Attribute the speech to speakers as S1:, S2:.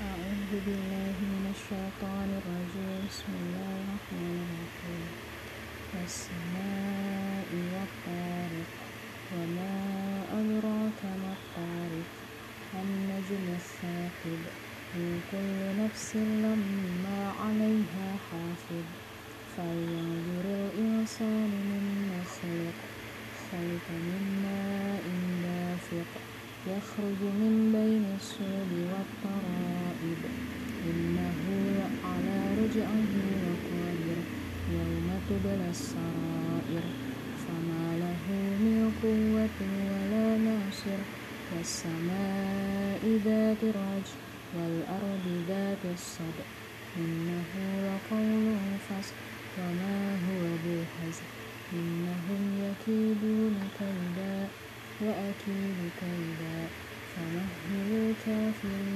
S1: أعوذ بالله من الشيطان الرجيم. بسم الله الرحمن الرحيم. والسماء والطارق وما أدراك ما الطارق؟ النجم الثاقب. إن كل نفس لما عليها حافظ. فلينظر الإنسان مما خلق. خلق من ماء دافق يخرج من بين الصلب والترائب على رجعه لقادر يوم تبلى السرائر فما له من قوة ولا ناصر والسماء ذات الرج والأرض ذات الصدع إنه لقول فصل وما هو بحزن إنهم يكيدون كيدا وأكيد كيدا فمهل الكافرين